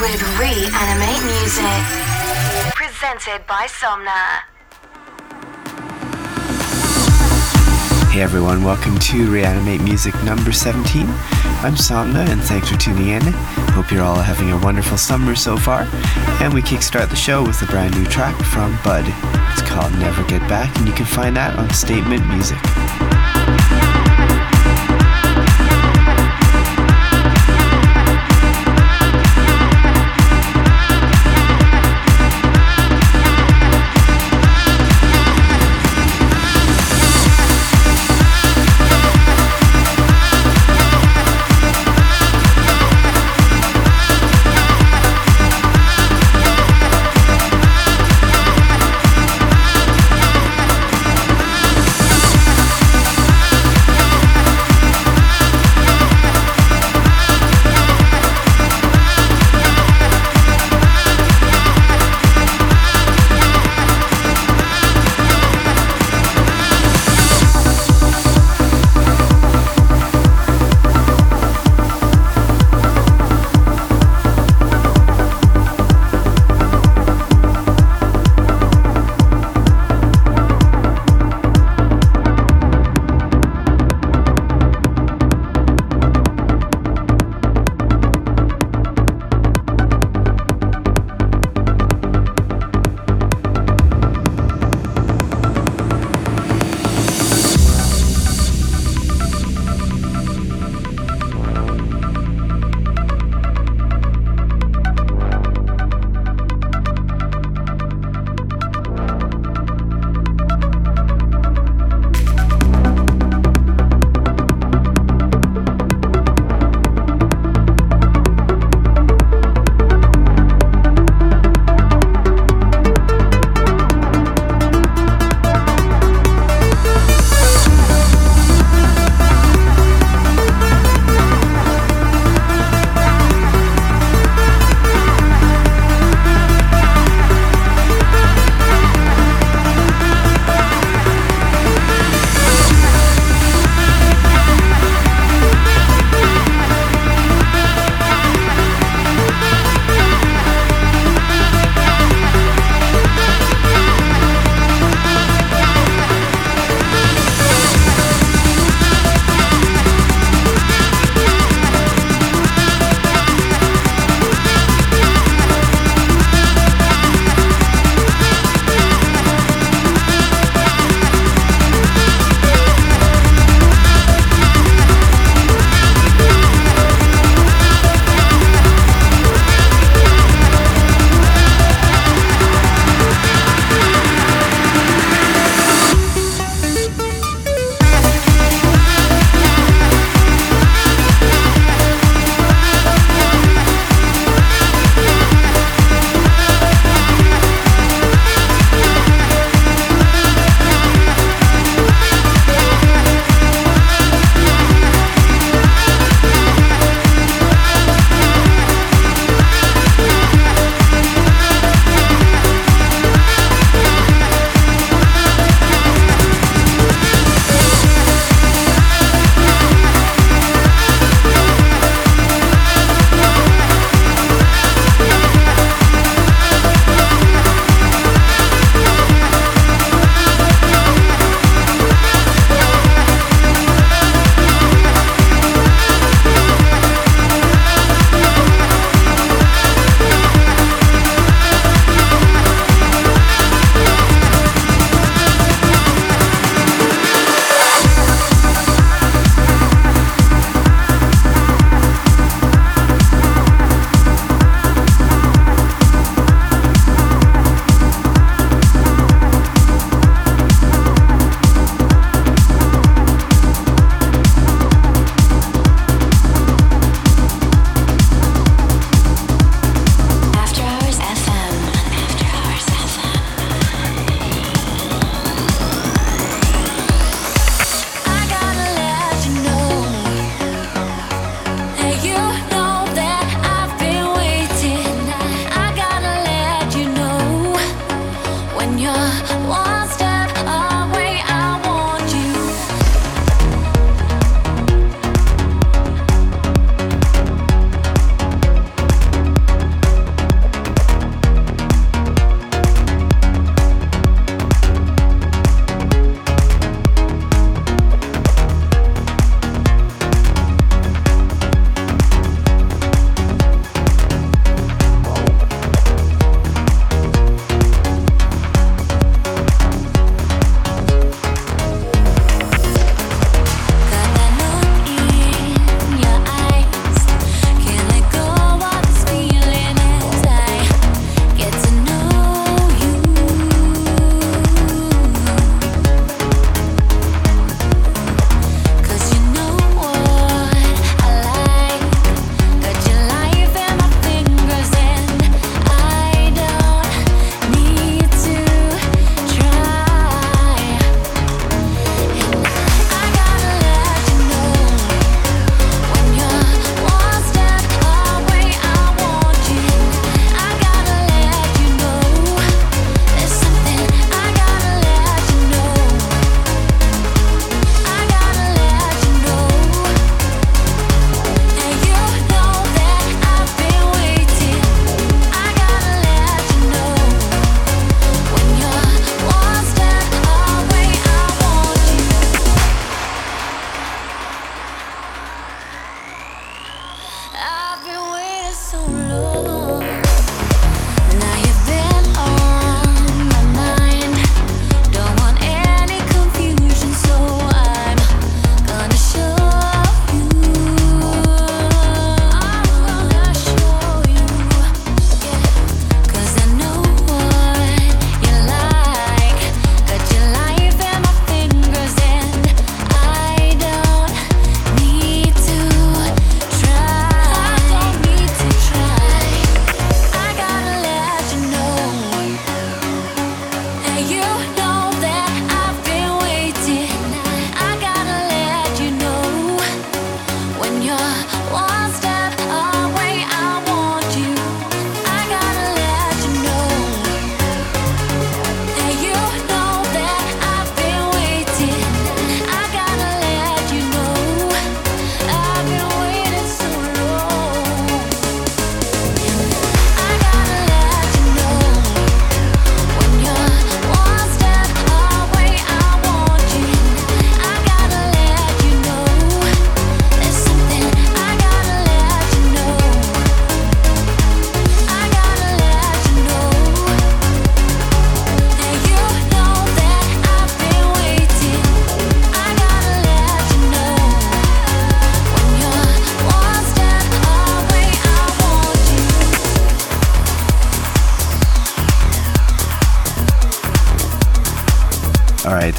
with Reanimate Music. Presented by Somna. Hey everyone, welcome to Reanimate Music number 17. I'm Somna and thanks for tuning in. Hope you're all having a wonderful summer so far. And we kickstart the show with a brand new track from Bud. It's called Never Get Back and you can find that on Statement Music.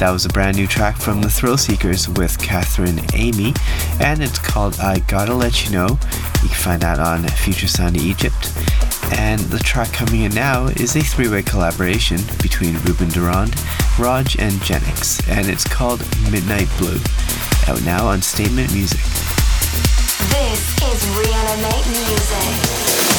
That was a brand new track from the Thrill Seekers with Catherine Amy, and it's called I Gotta Let You Know. You can find that on Future Sound of Egypt. And the track coming in now is a three way collaboration between Ruben Durand, Rodg, and Genix, and it's called Midnight Blue. Out now on Statement Music. This is Reanimate Music.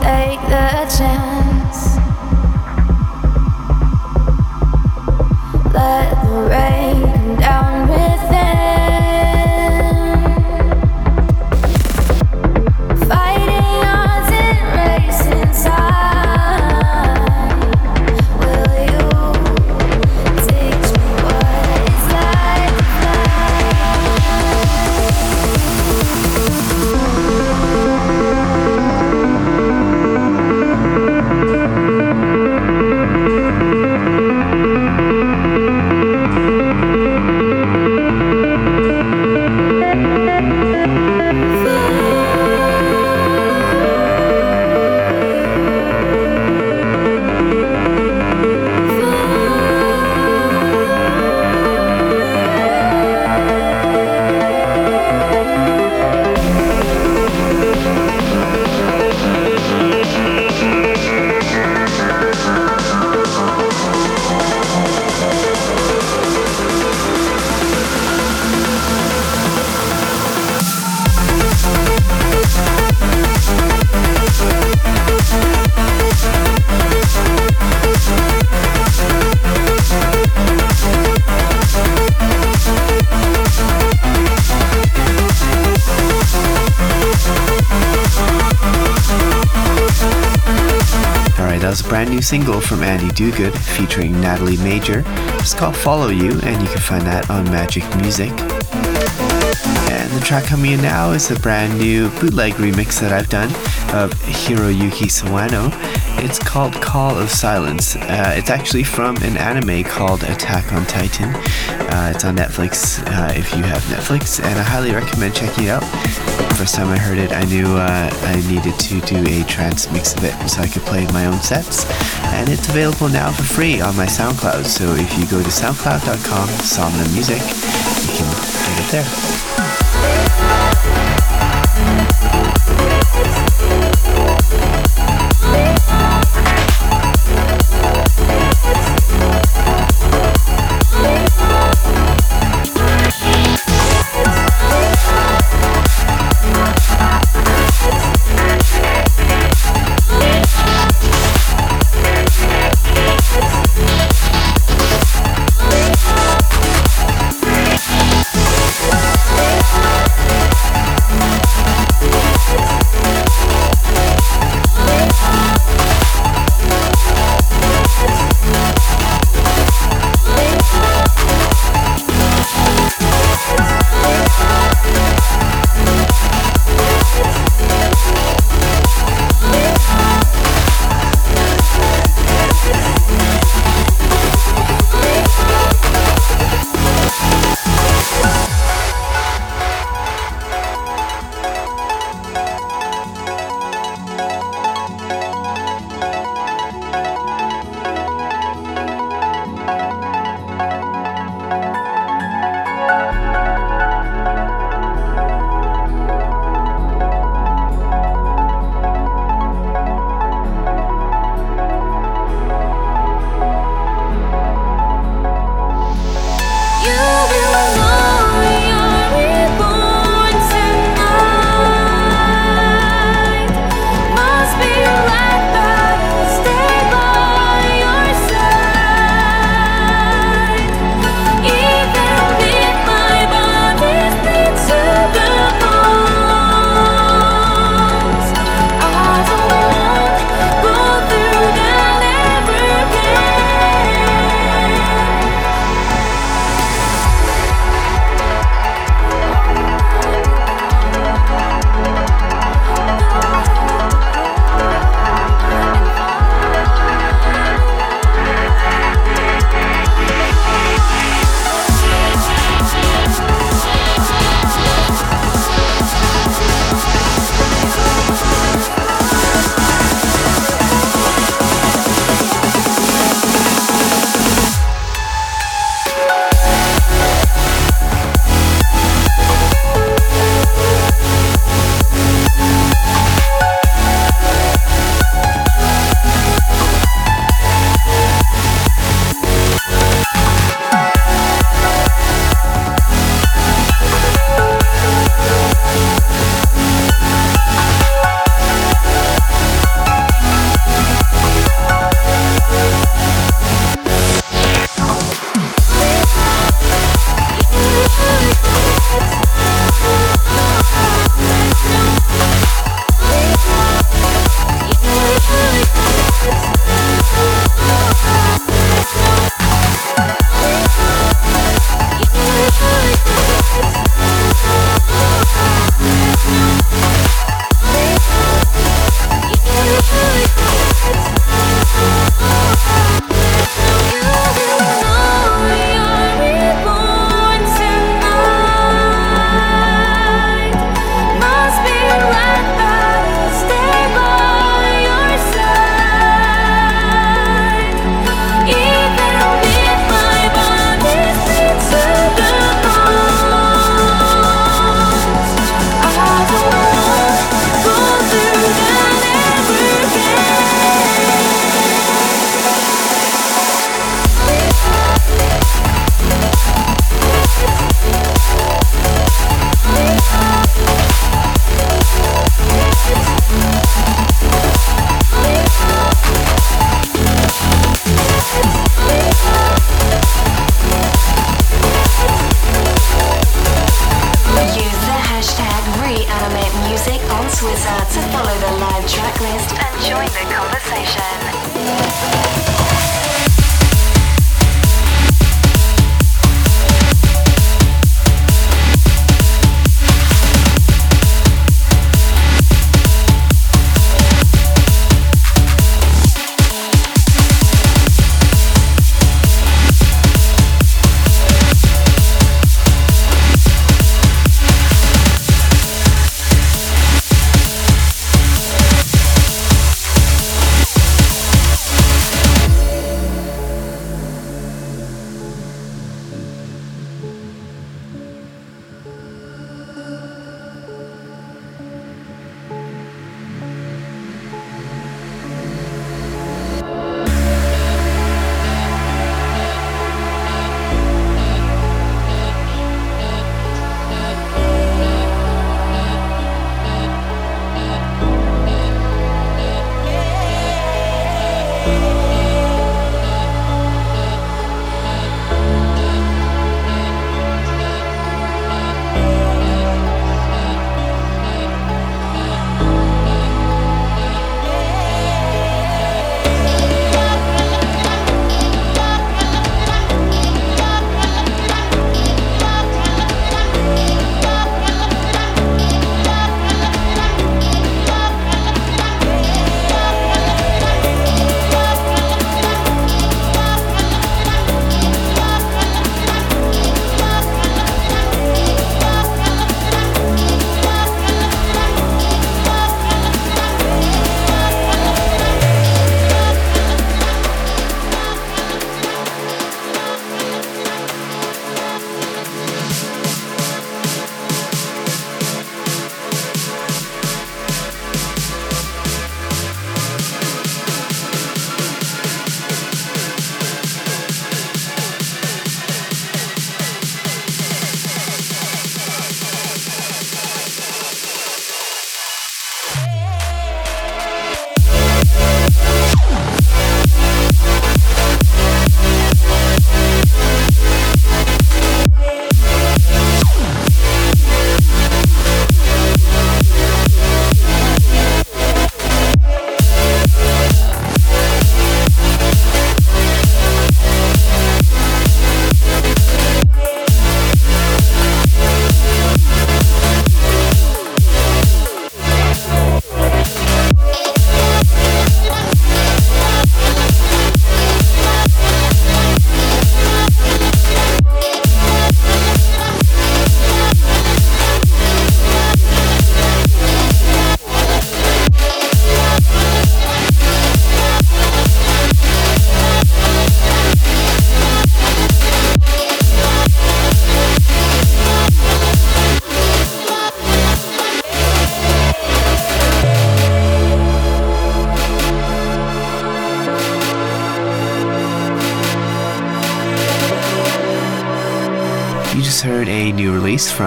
take the chance. Single from Andy Duguid featuring Natalie Major. It's called Follow You, and you can find that on Magik Muzik. And the track coming in now is a brand new bootleg remix that I've done of Hiroyuki Sawano. It's called Call of Silence. Uh, it's actually from an anime called Attack on Titan. Uh, it's on Netflix uh, if you have Netflix, and I highly recommend checking it out. First time I heard it, I knew uh, I needed to do a trance mix of it so I could play my own sets. And it's available now for free on my SoundCloud. So if you go to soundcloud.com, Somna Music, you can get it there.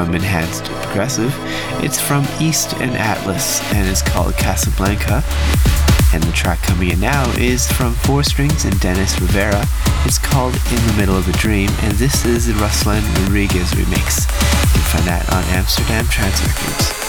From Enhanced Progressive. It's from East and Atlas and it's called Casablanca. And the track coming in now is from Four Strings and Dennis Rivera. It's called In the Middle of a Dream, and this is the Ruslan Radriges remix. You can find that on Amsterdam Trance Records.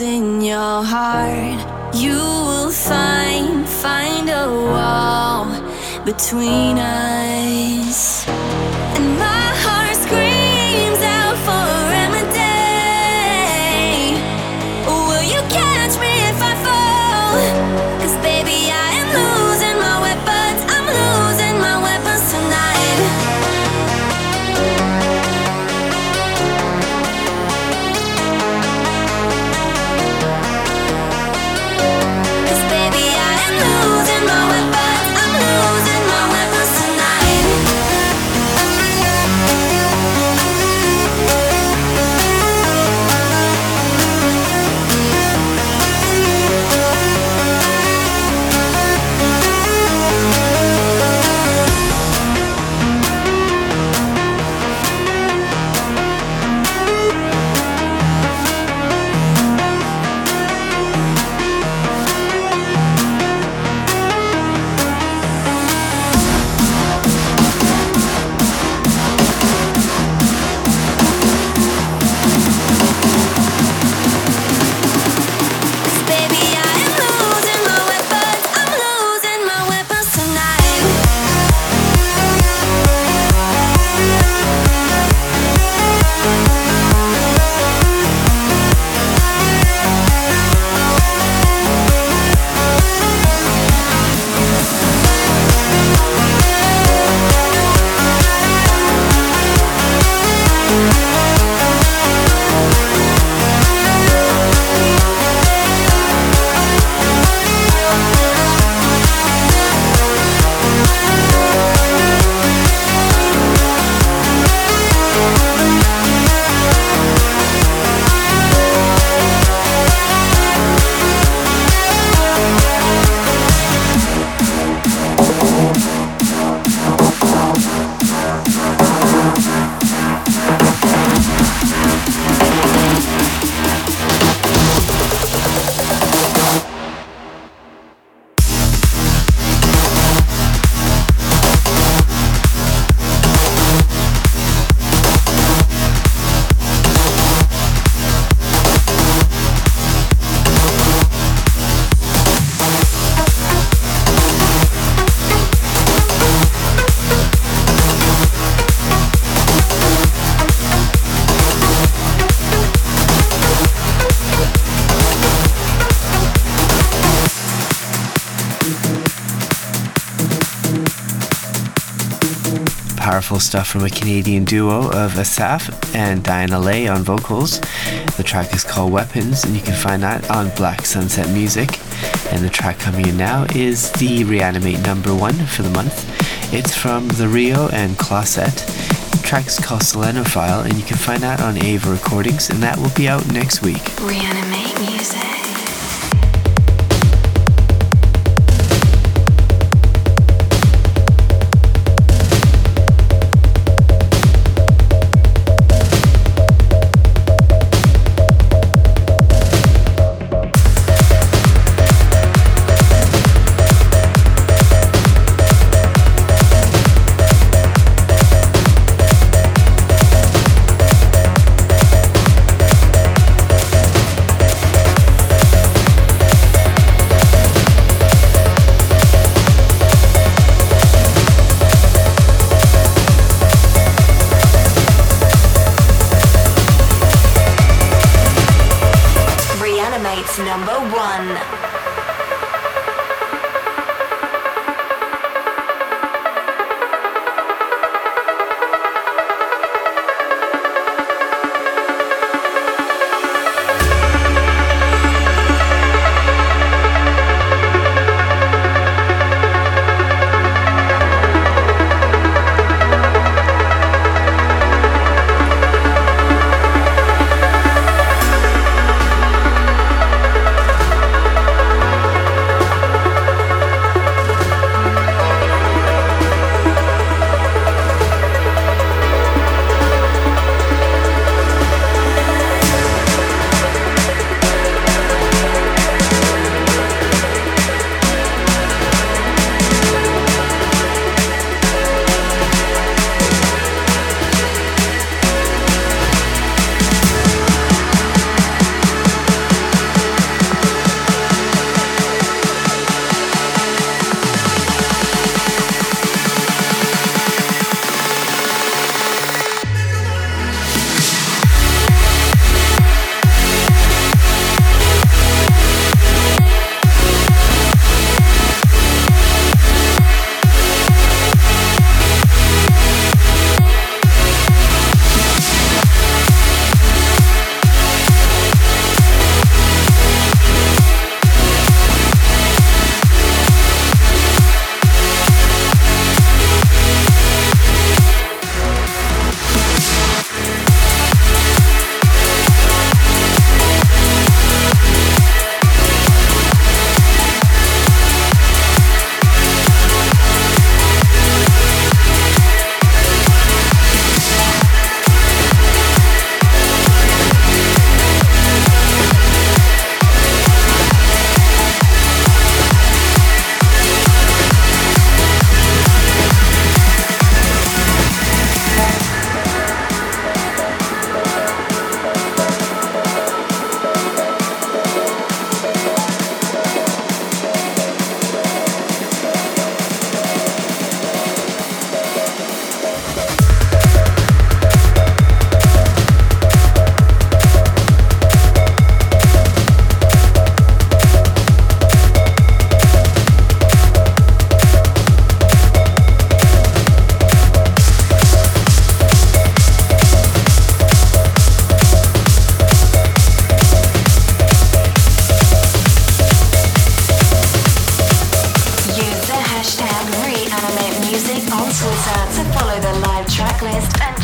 In your heart. You will find, find a wall between us. Powerful stuff from a Canadian duo of Asaf and Diana Leah on vocals. The track is called Weapons, and you can find that on Black Sunset Music. And the track coming in now is the Reanimate number one for the month. It's from The Rio and Closet. The track is called Selenophile, and you can find that on Ava Recordings, and that will be out next week. Reanimate music.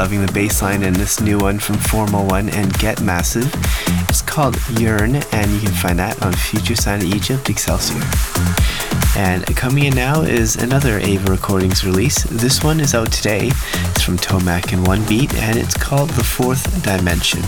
Loving the bass line in this new one from Formal One and Get Massive. It's called Yearn, and you can find that on Future Sound of Egypt Excelsior. And coming in now is another Ava Recordings release. This one is out today. It's from Tomac and One Beat, and it's called The Fourth Dimension.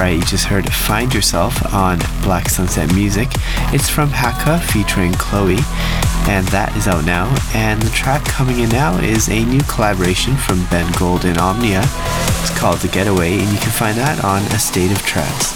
Alright, you just heard Find Yourself on Black Sunset Music. It's from Haka featuring Chloe, and that is out now. And the track coming in now is a new collaboration from Ben Gold and Omnia. It's called The Getaway, and you can find that on A State of Trance.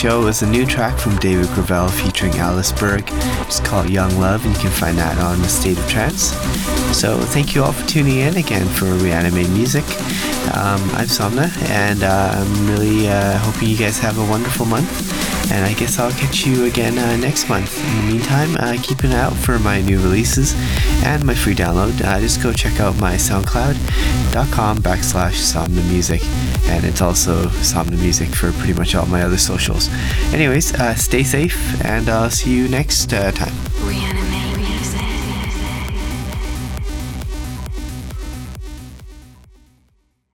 Show is a new track from David Gravell featuring Alice Berg. It's called Young Love, and you can find that on the State of Trance. So, thank you all for tuning in again for Reanimate Music. Um, I'm Somna, and uh, I'm really uh, hoping you guys have a wonderful month. And I guess I'll catch you again uh, next month. In the meantime, uh, keep an eye out for my new releases and my free download. Uh, just go check out my SoundCloud.com backslash Somna Music. And it's also Somna Music for pretty much all my other socials. Anyways, uh, stay safe, and I'll see you next uh, time.